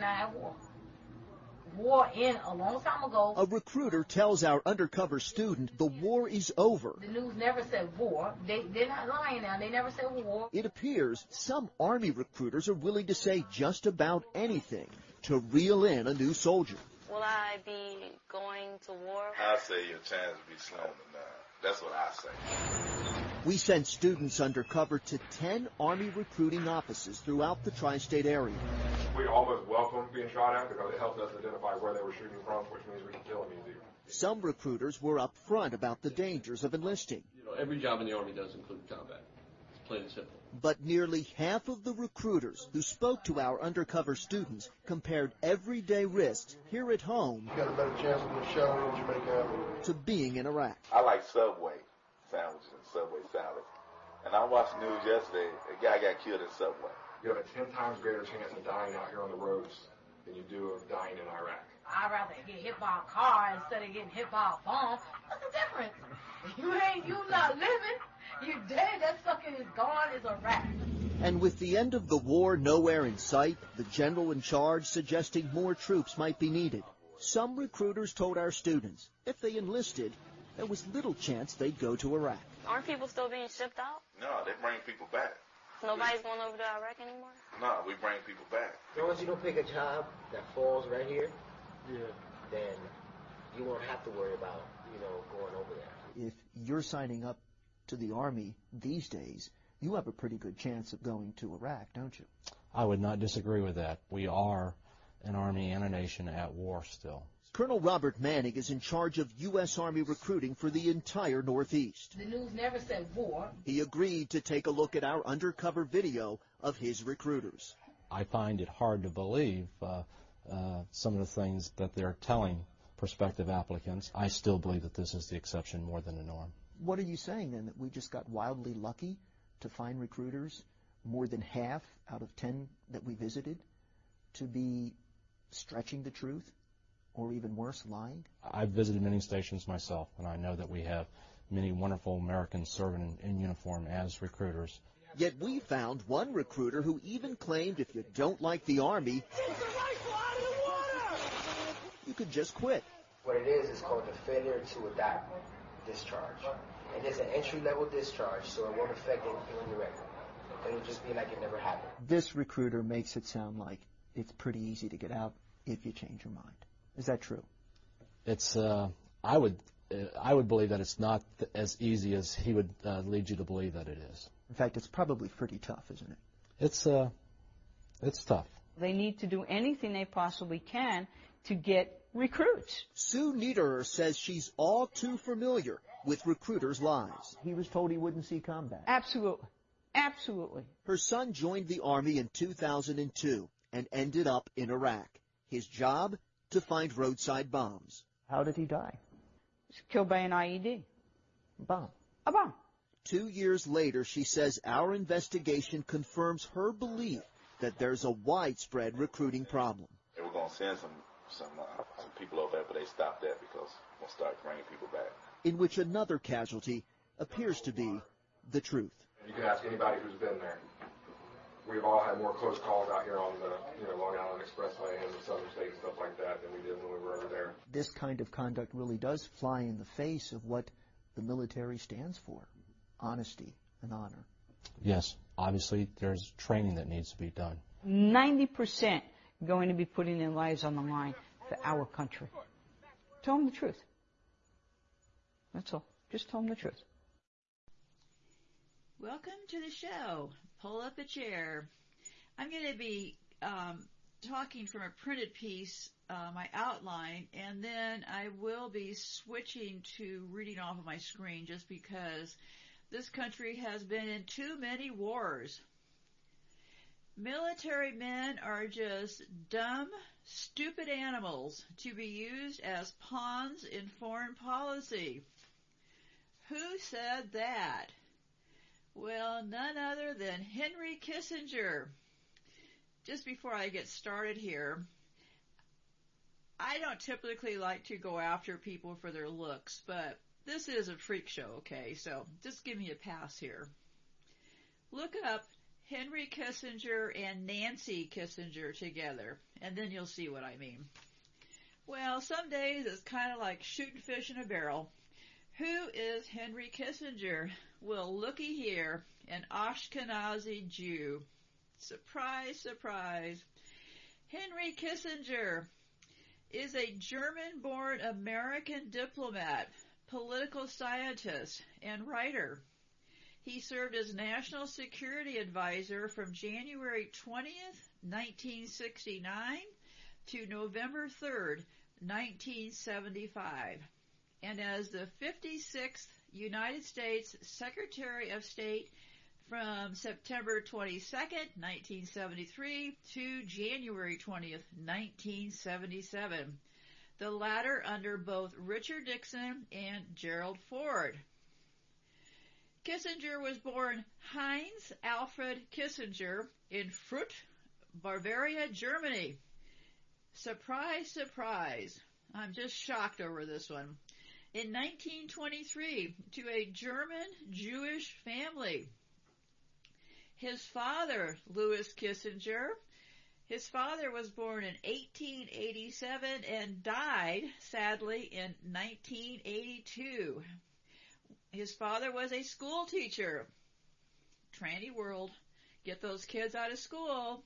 not at war. War in a long time ago. A recruiter tells our undercover student the war is over. The news never said war. They, they're not lying now. They never said war. It appears some Army recruiters are willing to say just about anything to reel in a new soldier. Will I be going to war? I say your chance will be slim to none. That's what I say. We sent students undercover to 10 Army recruiting offices throughout the tri-state area. We always welcome being shot at because it helped us identify where they were shooting from, which means we can kill them easier. Some recruiters were upfront about the dangers of enlisting. You know, every job in the Army does include combat. It's plain and simple. But nearly half of the recruiters who spoke to our undercover students compared everyday risks here at home you got a better chance of being shot in to being in Iraq. I like Subway sandwiches and Subway salads. And I watched news yesterday, a guy got killed in Subway. You have a 10 times greater chance of dying out here on the roads than you do of dying in Iraq. I'd rather get hit by a car instead of getting hit by a bomb. What's the difference? You ain't, you not living. You dead. That sucker is gone. Is a wrap. And with the end of the war nowhere in sight, the general in charge suggesting more troops might be needed. Some recruiters told our students if they enlisted, there was little chance they'd go to Iraq. Aren't people still being shipped out? No, they bring people back. Nobody's going over to Iraq anymore? No, we bring people back. So once you don't pick a job that falls right here, yeah. then you won't have to worry about, you know, going over there. If you're signing up to the Army these days, you have a pretty good chance of going to Iraq, don't you? I would not disagree with that. We are an Army and a nation at war still. Colonel Robert Manning is in charge of U.S. Army recruiting for the entire Northeast. The news never said war. He agreed to take a look at our undercover video of his recruiters. I find it hard to believe uh, uh, some of the things that they're telling prospective applicants. I still believe that this is the exception more than the norm. What are you saying then, that we just got wildly lucky to find recruiters, more than half out of 10 that we visited, to be stretching the truth? or even worse, lying? I've visited many stations myself, and I know that we have many wonderful Americans serving in, in, uniform as recruiters. Yet we found one recruiter who even claimed if you don't like the Army, you could just quit. What it is is called the failure to adapt discharge. And it's an entry-level discharge, so it won't affect anything on your record. It'll just be like it never happened. This recruiter makes it sound like it's pretty easy to get out if you change your mind. Is that true? It's. Uh, I would. Uh, I would believe that it's not th- as easy as he would uh, lead you to believe that it is. In fact, it's probably pretty tough, isn't it? It's. Uh, it's tough. They need to do anything they possibly can to get recruits. Sue Niederer says she's all too familiar with recruiters' lies. He was told he wouldn't see combat. Absolutely. Absolutely. Her son joined the Army in 2002 and ended up in Iraq. His job? To find roadside bombs. How did he die? He was killed by an IED. A Bomb. A bomb. Two years later, she says our investigation confirms her belief that there's a widespread recruiting problem. They were going to send some some, uh, some people over there, but they stopped that because we'll start bringing people back. In which another casualty appears to be the truth. You can ask anybody who's been there. We've all had more close calls out here on the you know Long Island Expressway and the Southern State and stuff like that than we did when we were over there. This kind of conduct really does fly in the face of what the military stands for: honesty and honor. Yes, obviously there's training that needs to be done. Ninety percent going to be putting their lives on the line for our country. Tell them the truth. That's all. Just tell them the truth. Welcome to the show. Pull up a chair. I'm going to be um, talking from a printed piece, uh, my outline, and then I will be switching to reading off of my screen just because this country has been in too many wars. Military men are just dumb, stupid animals to be used as pawns in foreign policy. Who said that? Well, none other than Henry Kissinger. Just before I get started here, I don't typically like to go after people for their looks, but this is a freak show, okay? So just give me a pass here. Look up Henry Kissinger and Nancy Kissinger together, and then you'll see what I mean. Well, some days it's kind of like shooting fish in a barrel. Who is Henry Kissinger? Well, looky here, an Ashkenazi Jew. Surprise, surprise. Henry Kissinger is a German-born American diplomat, political scientist, and writer. He served as National Security Advisor from January 20th, 1969 to November 3rd, 1975, and as the 56th United States Secretary of State from September 22nd, 1973 to January 20th, 1977. The latter under both Richard Nixon and Gerald Ford. Kissinger was born Heinz Alfred Kissinger in Fürth, Bavaria, Germany. Surprise, surprise. I'm just shocked over this one. In 1923 to a German Jewish family. His father, Louis Kissinger, his father was born in 1887 and died, sadly, in 1982. His father was a school teacher. Tranny world. Get those kids out of school.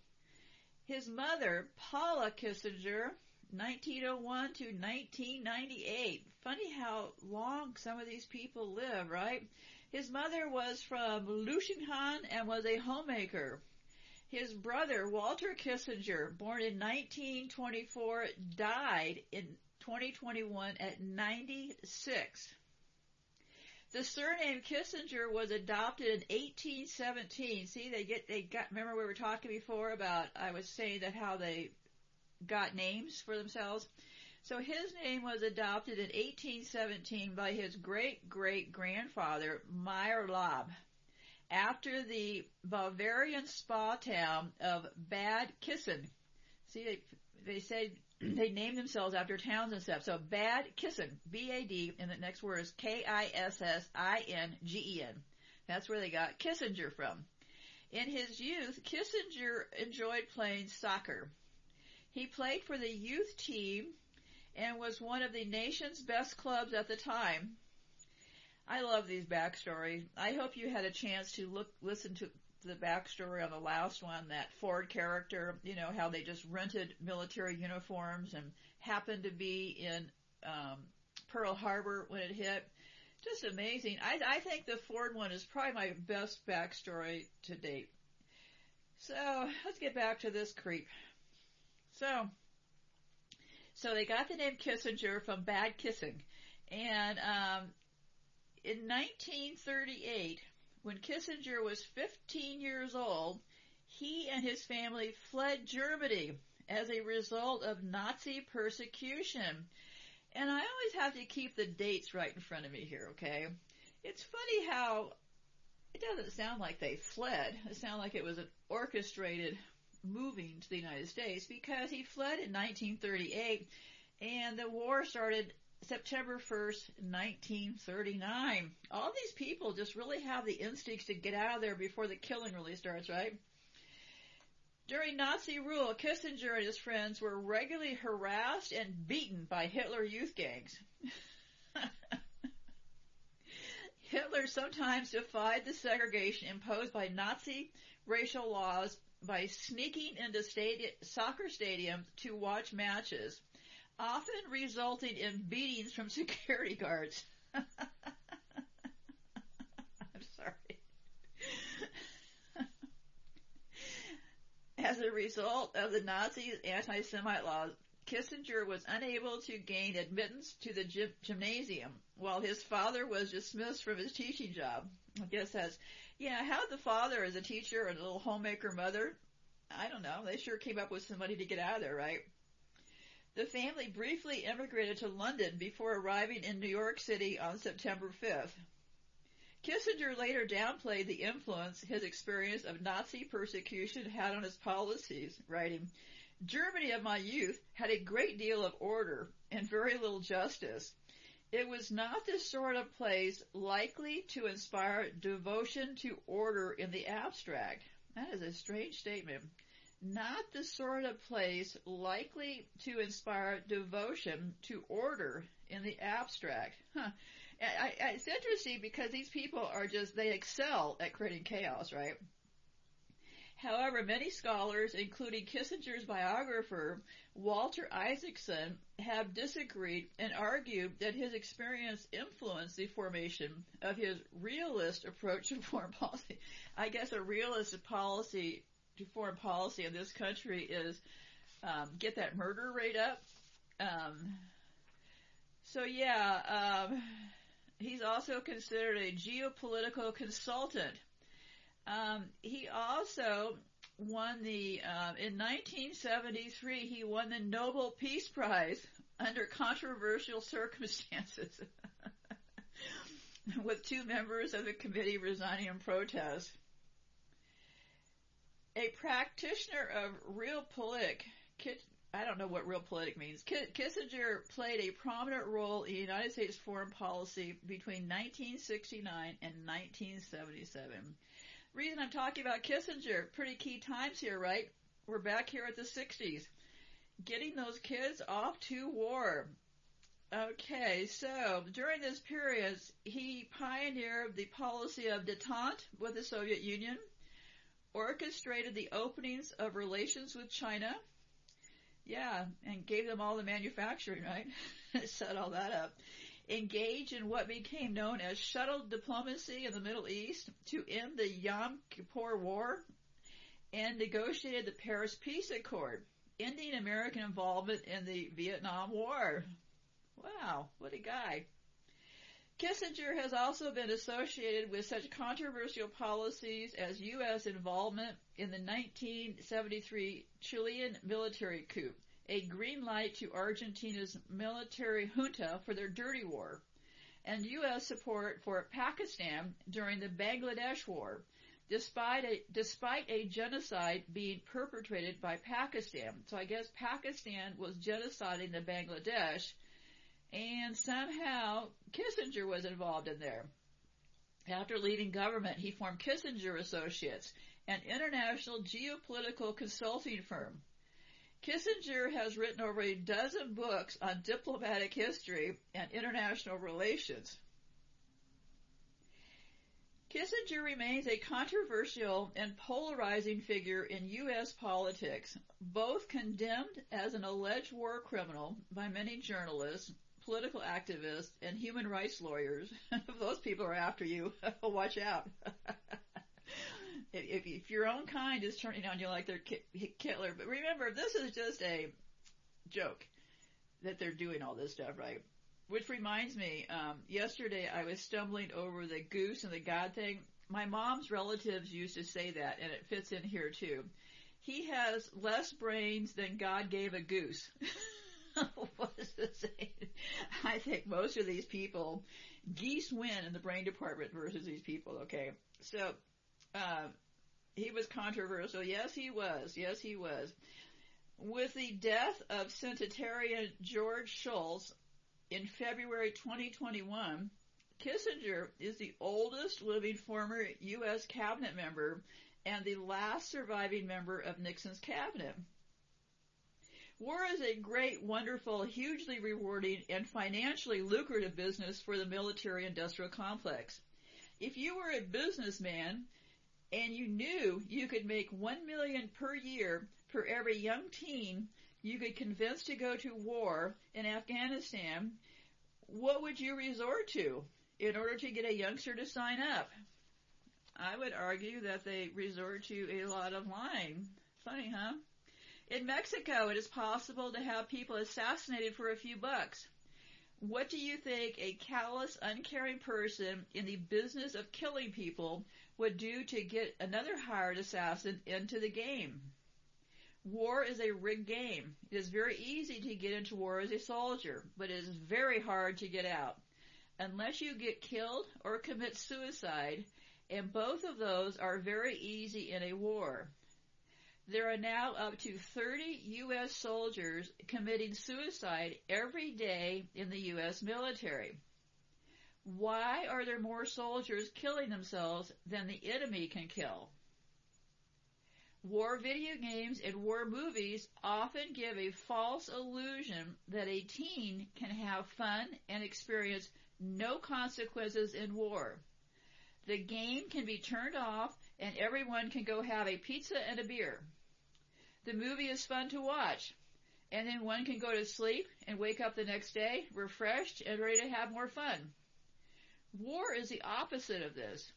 His mother, Paula Kissinger, 1901 to 1998. Funny how long some of these people live, right? His mother was from Luschenhahn and was a homemaker. His brother, Walter Kissinger, born in 1924, died in 2021 at 96. The surname Kissinger was adopted in 1817. See, they get, they got, remember we were talking before about, I was saying that how they got names for themselves? So his name was adopted in 1817 by his great great grandfather, Meyer Laub, after the Bavarian spa town of Bad Kissen. See, they, they say they named themselves after towns and stuff. So Bad Kissen, B-A-D, and the next word is K-I-S-S-I-N-G-E-N. That's where they got Kissinger from. In his youth, Kissinger enjoyed playing soccer. He played for the youth team and was one of the nation's best clubs at the time. I love these backstories. I hope you had a chance to look, listen to the backstory on the last one, that Ford character, you know, how they just rented military uniforms and happened to be in, um, Pearl Harbor when it hit. Just amazing. I, I think the Ford one is probably my best backstory to date. So, let's get back to this creep. So, so they got the name Kissinger from bad kissing. And um, in 1938, when Kissinger was 15 years old, he and his family fled Germany as a result of Nazi persecution. And I always have to keep the dates right in front of me here, okay? It's funny how it doesn't sound like they fled. It sounds like it was an orchestrated moving to the United States because he fled in 1938 and the war started September 1st, 1939. All these people just really have the instincts to get out of there before the killing really starts, right? During Nazi rule, Kissinger and his friends were regularly harassed and beaten by Hitler youth gangs. Hitler sometimes defied the segregation imposed by Nazi racial laws by sneaking into stadi- soccer stadiums to watch matches, often resulting in beatings from security guards. I'm sorry. As a result of the Nazis' anti-Semite laws, Kissinger was unable to gain admittance to the gy- gymnasium, while his father was dismissed from his teaching job. I guess that's, yeah, how the father as a teacher and a little homemaker mother, I don't know, they sure came up with somebody to get out of there, right? The family briefly immigrated to London before arriving in New York City on September 5th. Kissinger later downplayed the influence his experience of Nazi persecution had on his policies, writing, Germany of my youth had a great deal of order and very little justice. It was not the sort of place likely to inspire devotion to order in the abstract. That is a strange statement. Not the sort of place likely to inspire devotion to order in the abstract. Huh. I, I, it's interesting because these people are just, they excel at creating chaos, right? However, many scholars, including Kissinger's biographer, Walter Isaacson, have disagreed and argued that his experience influenced the formation of his realist approach to foreign policy. I guess a realist policy to foreign policy in this country is um, get that murder rate up. Um, so yeah, um, he's also considered a geopolitical consultant. Um, he also won the uh, in 1973 he won the Nobel Peace Prize under controversial circumstances with two members of the committee resigning in protest. A practitioner of realpolitik, I don't know what realpolitik means. Kissinger played a prominent role in United States foreign policy between 1969 and 1977 reason I'm talking about Kissinger, pretty key times here, right? We're back here at the 60s. Getting those kids off to war. Okay, so during this period, he pioneered the policy of detente with the Soviet Union, orchestrated the openings of relations with China, yeah, and gave them all the manufacturing, right? Set all that up engage in what became known as shuttle diplomacy in the Middle East to end the Yom Kippur War and negotiated the Paris Peace Accord, ending American involvement in the Vietnam War. Wow, what a guy. Kissinger has also been associated with such controversial policies as U.S. involvement in the 1973 Chilean military coup, a green light to Argentina's military junta for their dirty war, and U.S. support for Pakistan during the Bangladesh War, despite a, despite a genocide being perpetrated by Pakistan. So I guess Pakistan was genociding the Bangladesh, and somehow Kissinger was involved in there. After leaving government, he formed Kissinger Associates, an international geopolitical consulting firm. Kissinger has written over a dozen books on diplomatic history and international relations. Kissinger remains a controversial and polarizing figure in U.S. politics, both condemned as an alleged war criminal by many journalists, political activists, and human rights lawyers. if those people are after you, watch out. if, if your own kind is turning on you like they're Hitler, but remember, this is just a joke that they're doing all this stuff, right? Which reminds me, um, yesterday I was stumbling over the goose and the God thing. My mom's relatives used to say that, and it fits in here too. He has less brains than God gave a goose. what is this saying? I think most of these people, geese win in the brain department versus these people, okay? So, uh, he was controversial. Yes, he was. Yes, he was. With the death of Centenarian George Shultz in February 2021, Kissinger is the oldest living former U.S. cabinet member and the last surviving member of Nixon's cabinet. War is a great, wonderful, hugely rewarding, and financially lucrative business for the military industrial complex. If you were a businessman, and you knew you could make one million per year for every young teen you could convince to go to war in Afghanistan, what would you resort to in order to get a youngster to sign up? I would argue that they resort to a lot of lying. Funny, huh? In Mexico, it is possible to have people assassinated for a few bucks. What do you think a callous, uncaring person in the business of killing people would do to get another hired assassin into the game. War is a rigged game. It is very easy to get into war as a soldier, but it is very hard to get out. Unless you get killed or commit suicide, and both of those are very easy in a war. There are now up to 30 U.S. soldiers committing suicide every day in the U.S. military. Why are there more soldiers killing themselves than the enemy can kill? War video games and war movies often give a false illusion that a teen can have fun and experience no consequences in war. The game can be turned off and everyone can go have a pizza and a beer. The movie is fun to watch. And then one can go to sleep and wake up the next day refreshed and ready to have more fun. War is the opposite of this.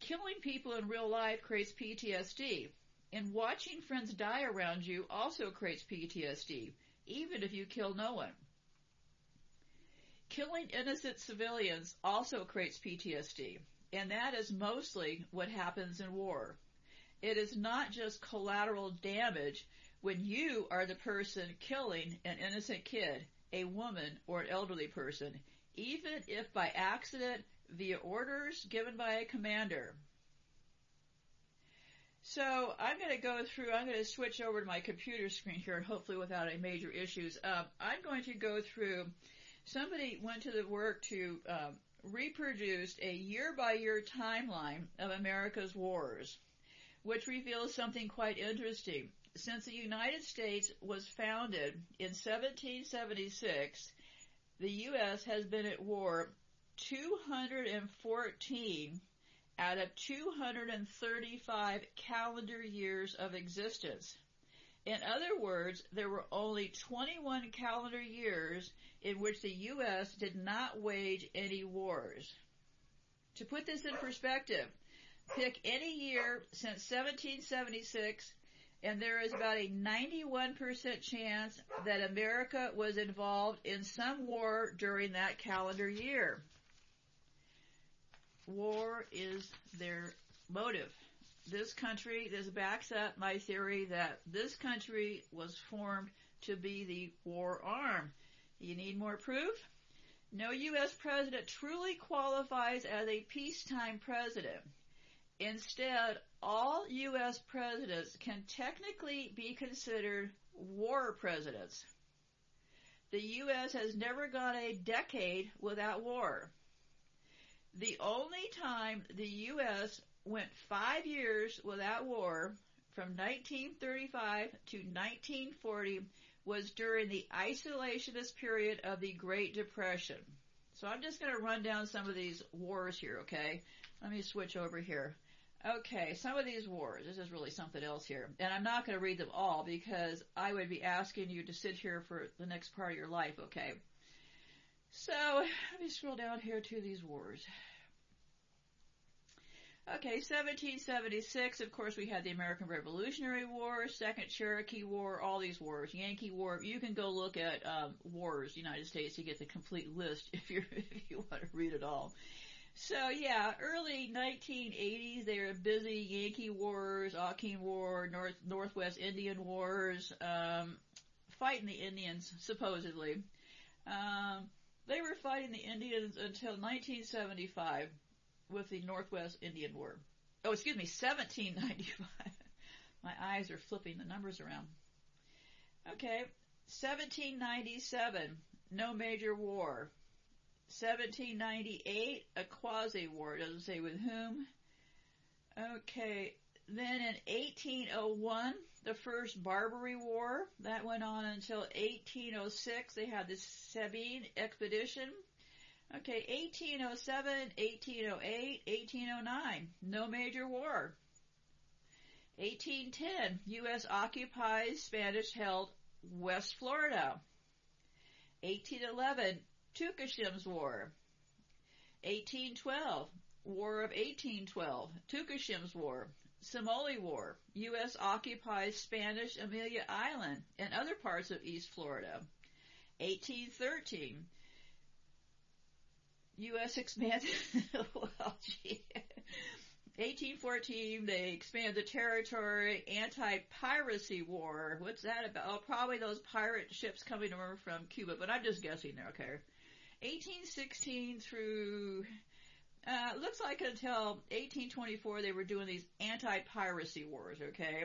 Killing people in real life creates PTSD, and watching friends die around you also creates PTSD, even if you kill no one. Killing innocent civilians also creates PTSD, and that is mostly what happens in war. It is not just collateral damage when you are the person killing an innocent kid, a woman, or an elderly person, even if by accident via orders given by a commander. So I'm going to go through, I'm going to switch over to my computer screen here, and hopefully without any major issues. Um, I'm going to go through, somebody went to the work to um, reproduce a year by year timeline of America's wars, which reveals something quite interesting. Since the United States was founded in 1776, the U.S. has been at war 214 out of 235 calendar years of existence. In other words, there were only 21 calendar years in which the U.S. did not wage any wars. To put this in perspective, pick any year since 1776 and there is about a 91% chance that America was involved in some war during that calendar year. War is their motive. This country, this backs up my theory that this country was formed to be the war arm. You need more proof? No U.S. president truly qualifies as a peacetime president. Instead, all U.S. presidents can technically be considered war presidents. The U.S. has never gone a decade without war. The only time the U.S. went five years without war, from 1935 to 1940, was during the isolationist period of the Great Depression. So I'm just going to run down some of these wars here, okay? Let me switch over here. Okay, some of these wars, this is really something else here. And I'm not going to read them all because I would be asking you to sit here for the next part of your life, okay? So, let me scroll down here to these wars. Okay, 1776, of course we had the American Revolutionary War, Second Cherokee War, all these wars, Yankee War. You can go look at um, wars, United States, to get the complete list if you if you want to read it all. So yeah, early 1980s, they were busy Yankee Wars, Acheen War, North Northwest Indian Wars, um, fighting the Indians supposedly. Um, they were fighting the Indians until 1975 with the Northwest Indian War. Oh, excuse me, 1795. My eyes are flipping the numbers around. Okay, 1797, no major war. 1798, a quasi-war. Doesn't say with whom. Okay, then in 1801, the first Barbary War. That went on until 1806. They had the Sabine expedition. Okay, 1807, 1808, 1809. No major war. 1810, U.S. occupies Spanish held West Florida. 1811, Tukashim's War. 1812, War of 1812, Tukashim's War. Somali War, U.S. occupies Spanish Amelia Island and other parts of East Florida. 1813, U.S. expanded, well, gee. 1814, they expand the territory, anti-piracy war. What's that about? Oh, probably those pirate ships coming over from Cuba, but I'm just guessing there, okay. 1816 through, uh, looks like until 1824 they were doing these anti-piracy wars, okay.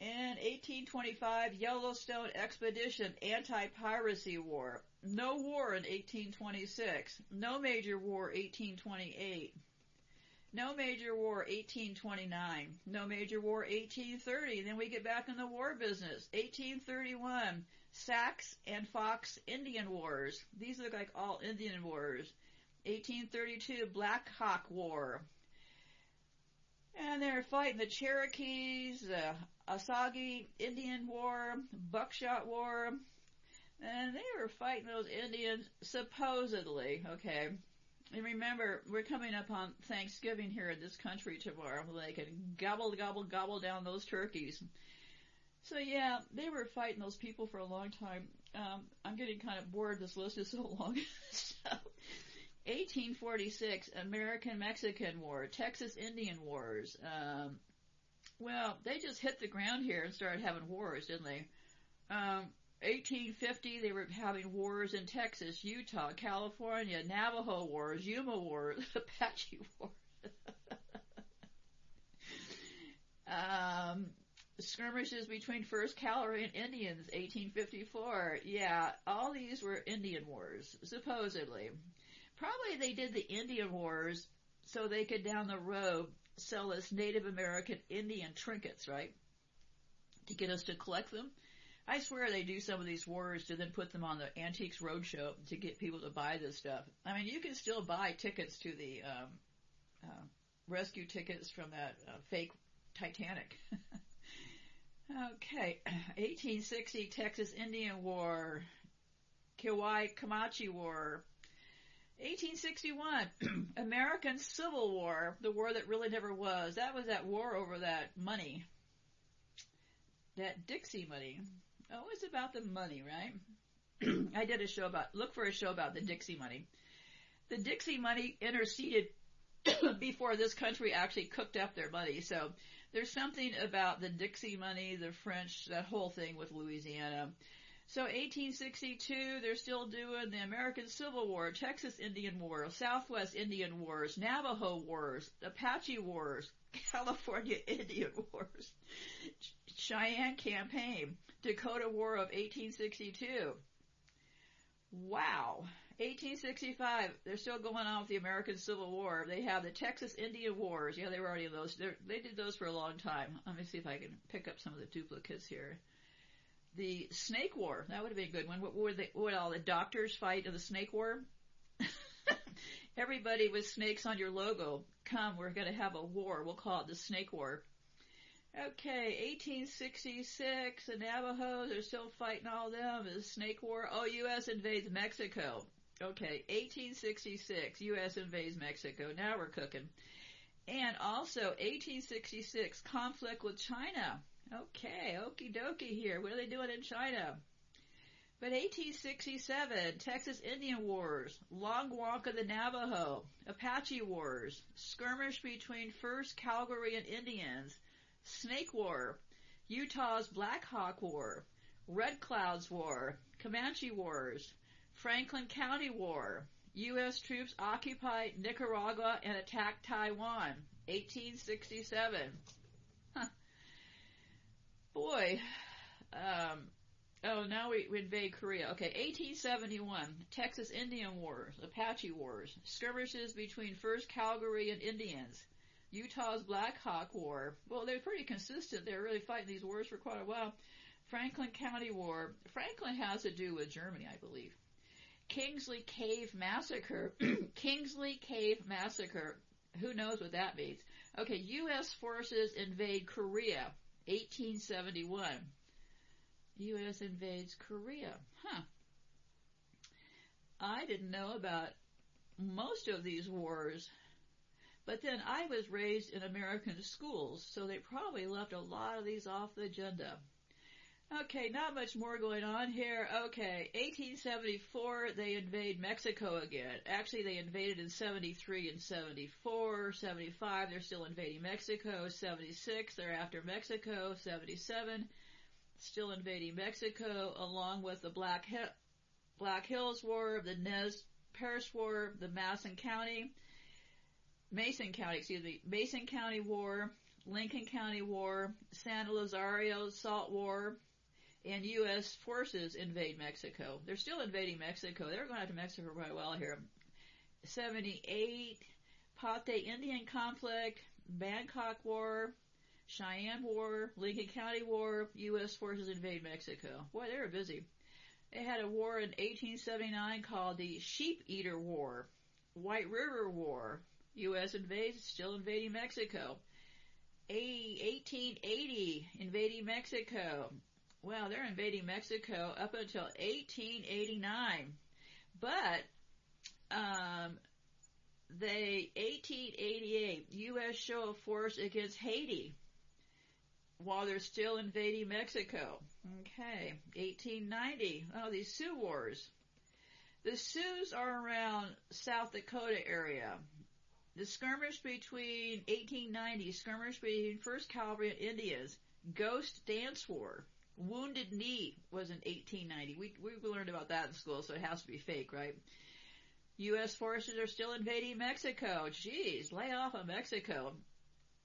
In 1825, Yellowstone Expedition Anti-Piracy War. No war in 1826. No major war 1828. No major war, 1829. No major war, 1830. Then we get back in the war business. 1831, Sacs and Fox Indian Wars. These look like all Indian wars. 1832, Black Hawk War. And they're fighting the Cherokees, Osage Indian War, Buckshot War, and they were fighting those Indians supposedly, okay. And remember, we're coming up on Thanksgiving here in this country tomorrow. They can gobble, gobble, gobble down those turkeys. So yeah, they were fighting those people for a long time. Um, I'm getting kind of bored. This list is so long. so, 1846, American-Mexican War, Texas Indian Wars. Um, well, they just hit the ground here and started having wars, didn't they? Um, 1850, they were having wars in Texas, Utah, California, Navajo wars, Yuma wars, Apache wars. um, skirmishes between First Cavalry and Indians, 1854. Yeah, all these were Indian wars, supposedly. Probably they did the Indian wars so they could down the road sell us Native American Indian trinkets, right? To get us to collect them. I swear they do some of these wars to then put them on the Antiques Roadshow to get people to buy this stuff. I mean, you can still buy tickets to the um, uh, rescue tickets from that uh, fake Titanic. okay, 1860 Texas Indian War, Kiowa Comanche War, 1861 American Civil War, the war that really never was. That was that war over that money, that Dixie money. Oh, it's about the money, right? I did a show about, look for a show about the Dixie money. The Dixie money interceded before this country actually cooked up their money. So there's something about the Dixie money, the French, that whole thing with Louisiana. So 1862, they're still doing the American Civil War, Texas Indian War, Southwest Indian Wars, Navajo Wars, Apache Wars, California Indian Wars, Cheyenne Campaign, Dakota War of 1862. Wow. 1865, they're still going on with the American Civil War. They have the Texas Indian Wars. Yeah, they were already in those. They're, they did those for a long time. Let me see if I can pick up some of the duplicates here. The Snake War, that would have been a good one. What were they, what all the doctors fight in the Snake War? Everybody with snakes on your logo, come, we're gonna have a war. We'll call it the Snake War. Okay, 1866, the Navajos are still fighting all them. The Snake War. Oh, U.S. invades Mexico. Okay, 1866, U.S. invades Mexico. Now we're cooking. And also, 1866, conflict with China. Okay, okie dokie here. What are they doing in China? But 1867, Texas Indian Wars, Long Walk of the Navajo, Apache Wars, skirmish between First Cavalry and Indians, Snake War, Utah's Black Hawk War, Red Clouds War, Comanche Wars, Franklin County War, U.S. troops occupy Nicaragua and attack Taiwan, 1867. Boy, um, oh, now we, we invade Korea. Okay, 1871, Texas Indian Wars, Apache Wars, skirmishes between First Cavalry and Indians, Utah's Black Hawk War. Well, they're pretty consistent. They're really fighting these wars for quite a while. Franklin County War. Franklin has to do with Germany, I believe. Kingsley Cave Massacre. Kingsley Cave Massacre. Who knows what that means? Okay, U.S. forces invade Korea, 1871. U.S. invades Korea. Huh. I didn't know about most of these wars, but then I was raised in American schools, so they probably left a lot of these off the agenda. Okay, not much more going on here. Okay, 1874, they invade Mexico again. Actually, they invaded in 73 and 74, 75, they're still invading Mexico, 76, they're after Mexico, 77, still invading Mexico, along with the Black, Black Hills War, the Nez Perce War, the Mason County, Mason County, excuse me, Mason County War, Lincoln County War, San Elizario Salt War, and U.S. forces invade Mexico. They're still invading Mexico. They're going after Mexico for quite a here. 78, Pathe Indian conflict, Bannock War, Cheyenne War, Lincoln County War, U.S. forces invade Mexico. Boy, they were busy. They had a war in 1879 called the Sheep Eater War, White River War. U.S. invades, still invading Mexico. A 1880, invading Mexico. Well, they're invading Mexico up until 1889. But, um, they, 1888, U.S. show of force against Haiti while they're still invading Mexico. Okay, 1890. Oh, these Sioux Wars. The Sioux are around South Dakota area. The skirmish between 1890, skirmish between 1st Cavalry and Indians, Ghost Dance War, Wounded Knee was in 1890. We, we learned about that in school, so it has to be fake, right? U.S. forces are still invading Mexico. Jeez, lay off of Mexico.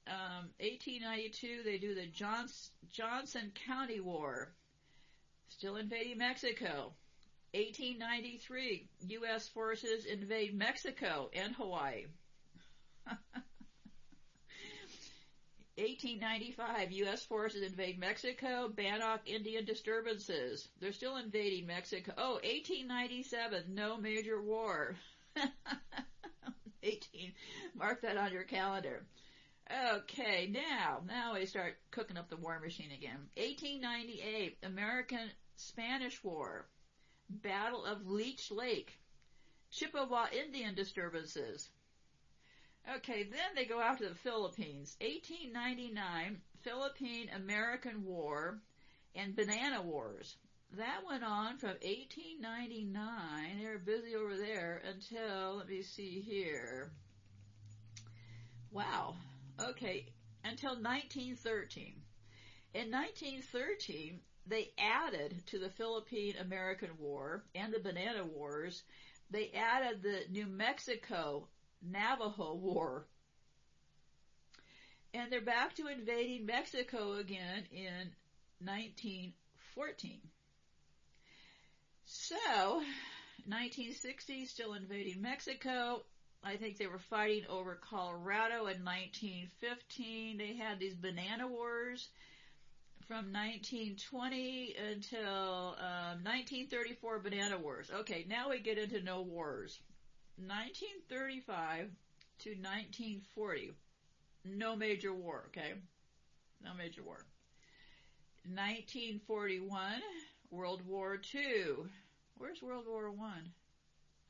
Um, 1892, they do the Johns- Johnson County War. Still invading Mexico. 1893, U.S. forces invade Mexico and Hawaii. 1895, U.S. forces invade Mexico, Bannock Indian disturbances. They're still invading Mexico. Oh, 1897, no major war. 18, mark that on your calendar. Okay, now, now we start cooking up the war machine again. 1898, American Spanish War, Battle of Leech Lake, Chippewa Indian disturbances. Okay, then they go out to the Philippines. 1899, Philippine American War and Banana Wars. That went on from 1899, they were busy over there, until, let me see here. Wow. Okay, until 1913. In 1913, they added to the Philippine American War and the Banana Wars, they added the New Mexico Navajo War. And they're back to invading Mexico again in 1914. So, 1960, still invading Mexico. I think they were fighting over Colorado in 1915. They had these banana wars from 1920 until um, 1934 banana wars. Okay, now we get into no wars. 1935 to 1940, no major war, okay? No major war. 1941, World War II. Where's World War One?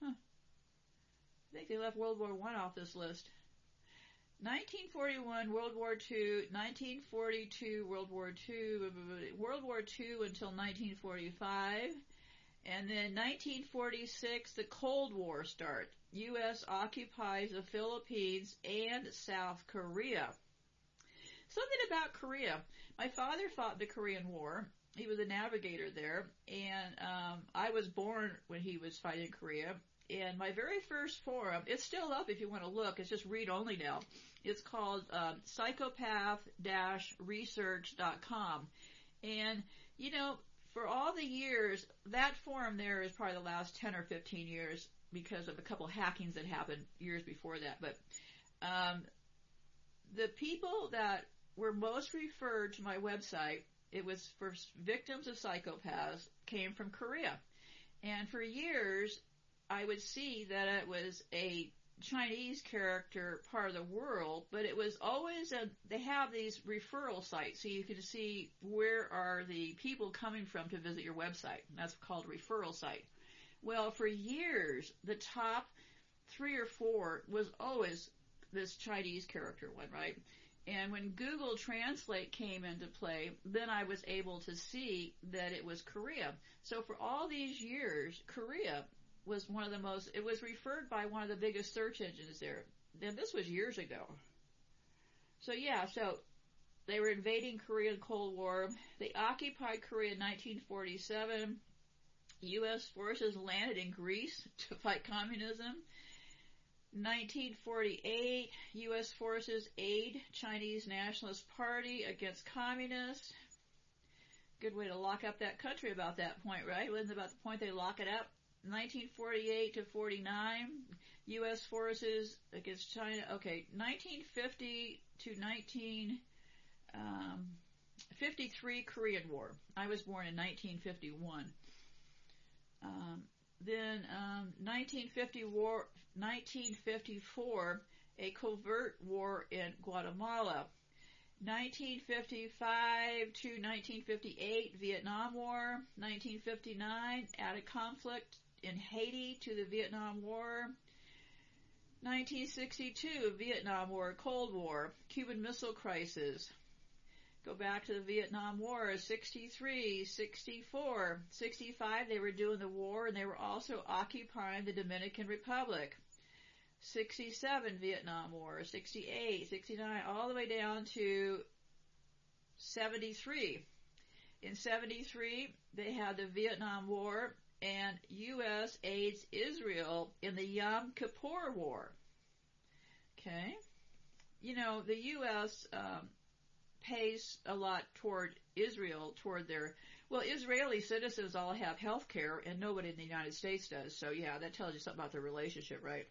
Huh. I think they left World War One off this list. 1941, World War II, 1942, World War II, World War II until 1945, and then 1946, the Cold War start. U.S. occupies the Philippines and South Korea. Something about Korea. My father fought the Korean War. He was a navigator there, and um, I was born when he was fighting Korea. And my very first forum, it's still up if you want to look. It's just read only now. It's called um, psychopath-research.com. And, you know, for all the years, that forum there is probably the last 10 or 15 years because of a couple hackings that happened years before that. But um, the people that were most referred to my website, it was for victims of psychopaths, came from Korea. And for years, I would see that it was a Chinese character part of the world, but it was always a, they have these referral sites so you can see where are the people coming from to visit your website. That's called referral site. Well, for years, the top three or four was always this Chinese character one, right? And when Google Translate came into play, then I was able to see that it was Korea. So for all these years, Korea was one of the most, it was referred by one of the biggest search engines there. Then this was years ago. So yeah, so they were invading Korea in Cold War. They occupied Korea in 1947. U.S. forces landed in Greece to fight communism. 1948, U.S. forces aid Chinese Nationalist Party against communists. Good way to lock up that country about that point, right? Wasn't about the point they lock it up? 1948 to 49, U.S. forces against China. Okay, 1950 to 1953 um, Korean War. I was born in 1951. Um, then um, 1950 war, 1954, a covert war in Guatemala. 1955 to 1958, Vietnam War. 1959, added conflict in Haiti to the Vietnam War. 1962, Vietnam War, Cold War, Cuban Missile Crisis. Go back to the Vietnam War, 63, 64, 65, they were doing the war and they were also occupying the Dominican Republic. 67 Vietnam War, 68, 69, all the way down to 73. In 73, they had the Vietnam War and U.S. aids Israel in the Yom Kippur War. Okay? You know, the U.S. Um, pays a lot toward Israel, toward their, well, Israeli citizens all have health care and nobody in the United States does. So yeah, that tells you something about their relationship, right?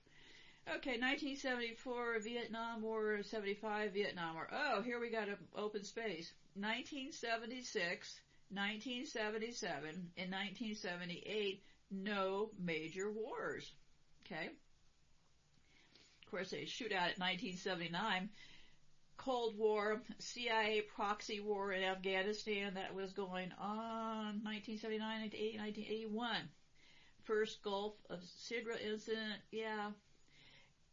Okay, 1974, Vietnam War, 75, Vietnam War. Oh, here we got an open space. 1976, 1977, and 1978, no major wars. Okay? Of course, they shoot out at 1979. Cold War, CIA proxy war in Afghanistan that was going on 1979, 1980, 1981. First Gulf of Sidra incident, yeah,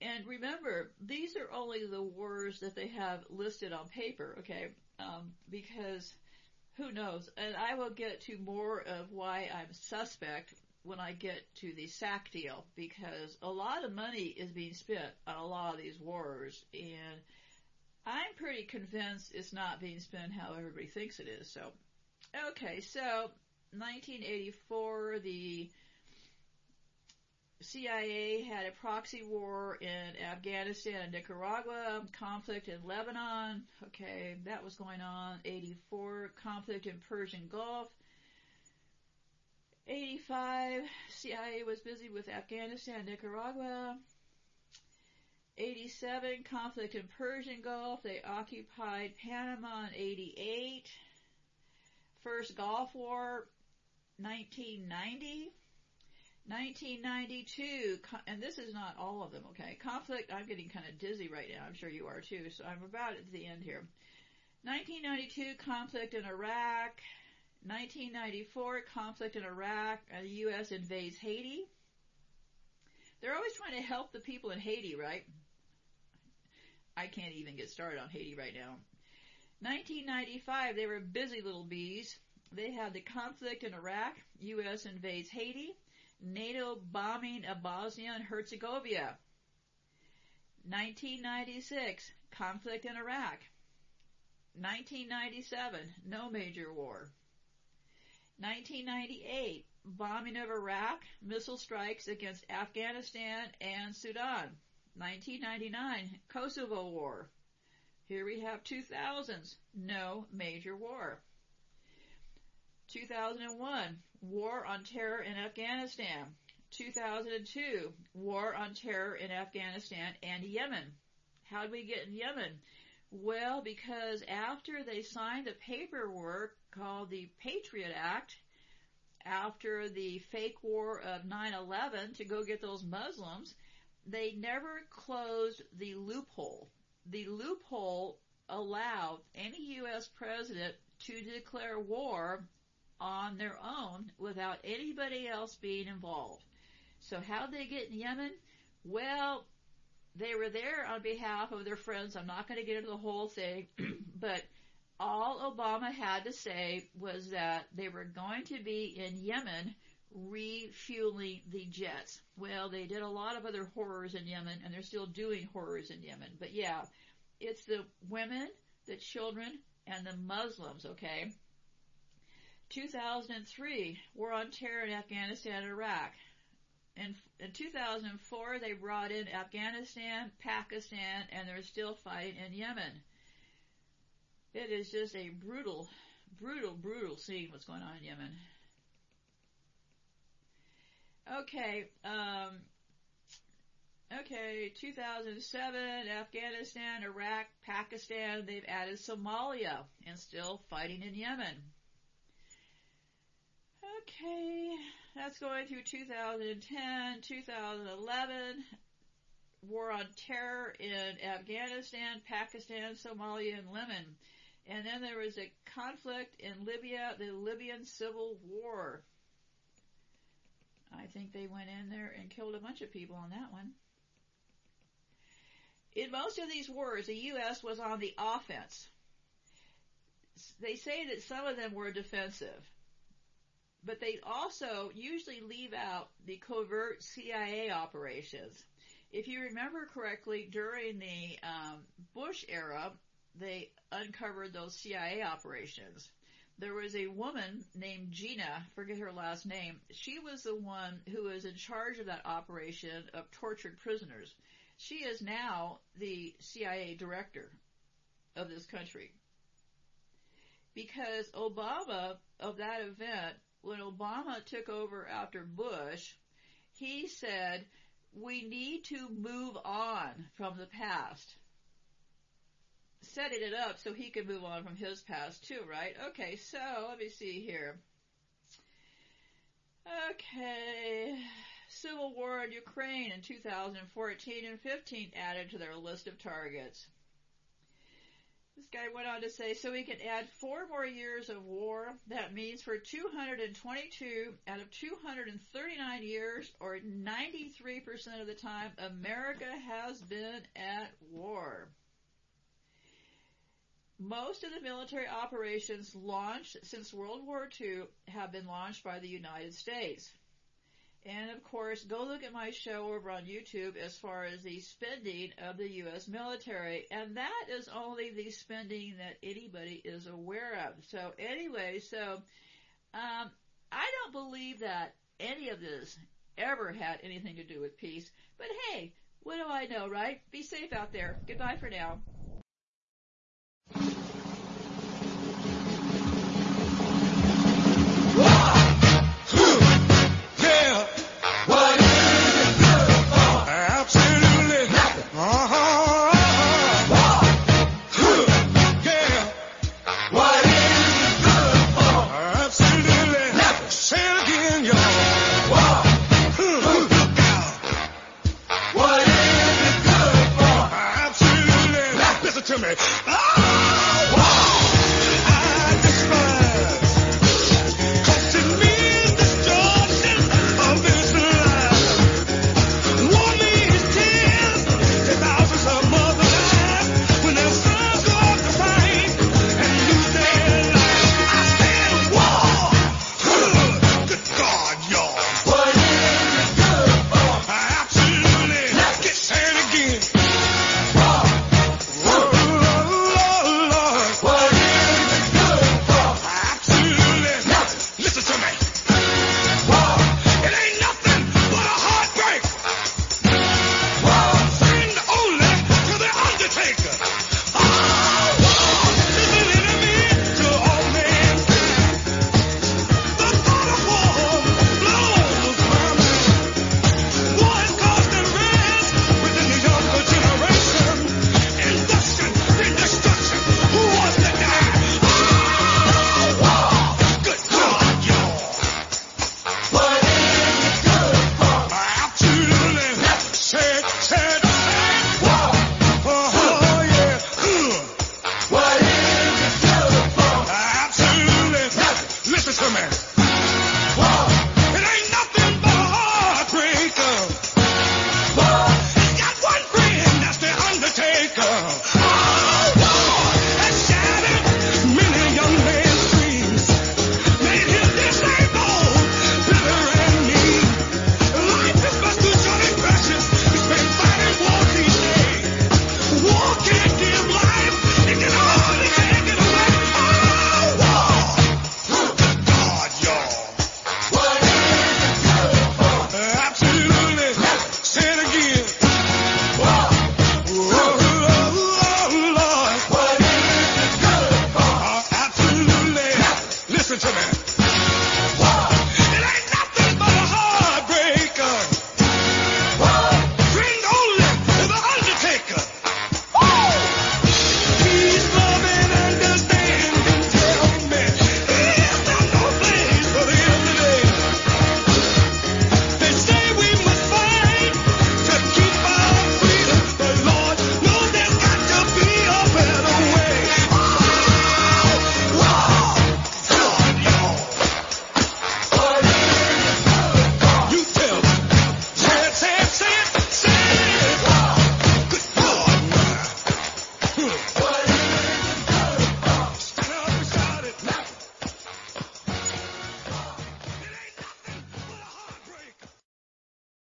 and remember, these are only the wars that they have listed on paper, okay? Um, because who knows? And I will get to more of why I'm suspect when I get to the SAC deal, because a lot of money is being spent on a lot of these wars, and I'm pretty convinced it's not being spent how everybody thinks it is. So, okay, so 1984, the CIA had a proxy war in Afghanistan and Nicaragua, conflict in Lebanon. Okay, that was going on. 84, conflict in Persian Gulf. 85, CIA was busy with Afghanistan Nicaragua. 87, conflict in Persian Gulf. They occupied Panama in 88. First Gulf War, 1990. 1992, and this is not all of them, okay? Conflict, I'm getting kind of dizzy right now. I'm sure you are too, so I'm about at the end here. 1992, conflict in Iraq. 1994, conflict in Iraq, the U.S. invades Haiti. They're always trying to help the people in Haiti, right? I can't even get started on Haiti right now. 1995, they were busy little bees. They had the conflict in Iraq. U.S. invades Haiti. NATO bombing of Bosnia and Herzegovina. 1996, conflict in Iraq. 1997, no major war. 1998, bombing of Iraq, missile strikes against Afghanistan and Sudan. 1999, Kosovo War. Here we have 2000s, no major war. 2001, War on Terror in Afghanistan. 2002, War on Terror in Afghanistan and Yemen. How did we get in Yemen? Well, because after they signed the paperwork called the Patriot Act, after the fake war of 9-11 to go get those Muslims, they never closed the loophole. The loophole allowed any U.S. president to declare war on their own without anybody else being involved. So how they get in Yemen? Well, they were there on behalf of their friends. I'm not going to get into the whole thing, but all Obama had to say was that they were going to be in Yemen refueling the jets. Well, they did a lot of other horrors in Yemen and they're still doing horrors in Yemen. But yeah, it's the women, the children, and the Muslims, okay? 2003, War on Terror in Afghanistan and Iraq. In, in 2004, they brought in Afghanistan, Pakistan, and they're still fighting in Yemen. It is just a brutal, brutal, brutal scene what's going on in Yemen. Okay, um, Okay, 2007, Afghanistan, Iraq, Pakistan, they've added Somalia and still fighting in Yemen. Okay, that's going through 2010, 2011, war on terror in Afghanistan, Pakistan, Somalia, and Yemen. And then there was a conflict in Libya, the Libyan Civil War. I think they went in there and killed a bunch of people on that one. In most of these wars, the U.S. was on the offense. They say that some of them were defensive, but they also usually leave out the covert CIA operations. If you remember correctly, during the um, Bush era, they uncovered those CIA operations. There was a woman named Gina, forget her last name. She was the one who was in charge of that operation of tortured prisoners. She is now the CIA director of this country. Because Obama, of that event, when Obama took over after Bush, he said, we need to move on from the past. Setting it up so he could move on from his past too, right? Okay, so let me see here. Okay. Civil war in Ukraine in 2014 and 15 added to their list of targets. This guy went on to say, so we can add four more years of war. That means for 222 out of 239 years, or 93% of the time, America has been at war. Most of the military operations launched since World War II have been launched by the United States. And of course, go look at my show over on YouTube as far as the spending of the U.S. military. And that is only the spending that anybody is aware of. So anyway, so, um, I don't believe that any of this ever had anything to do with peace. But hey, what do I know, right? Be safe out there. Goodbye for now.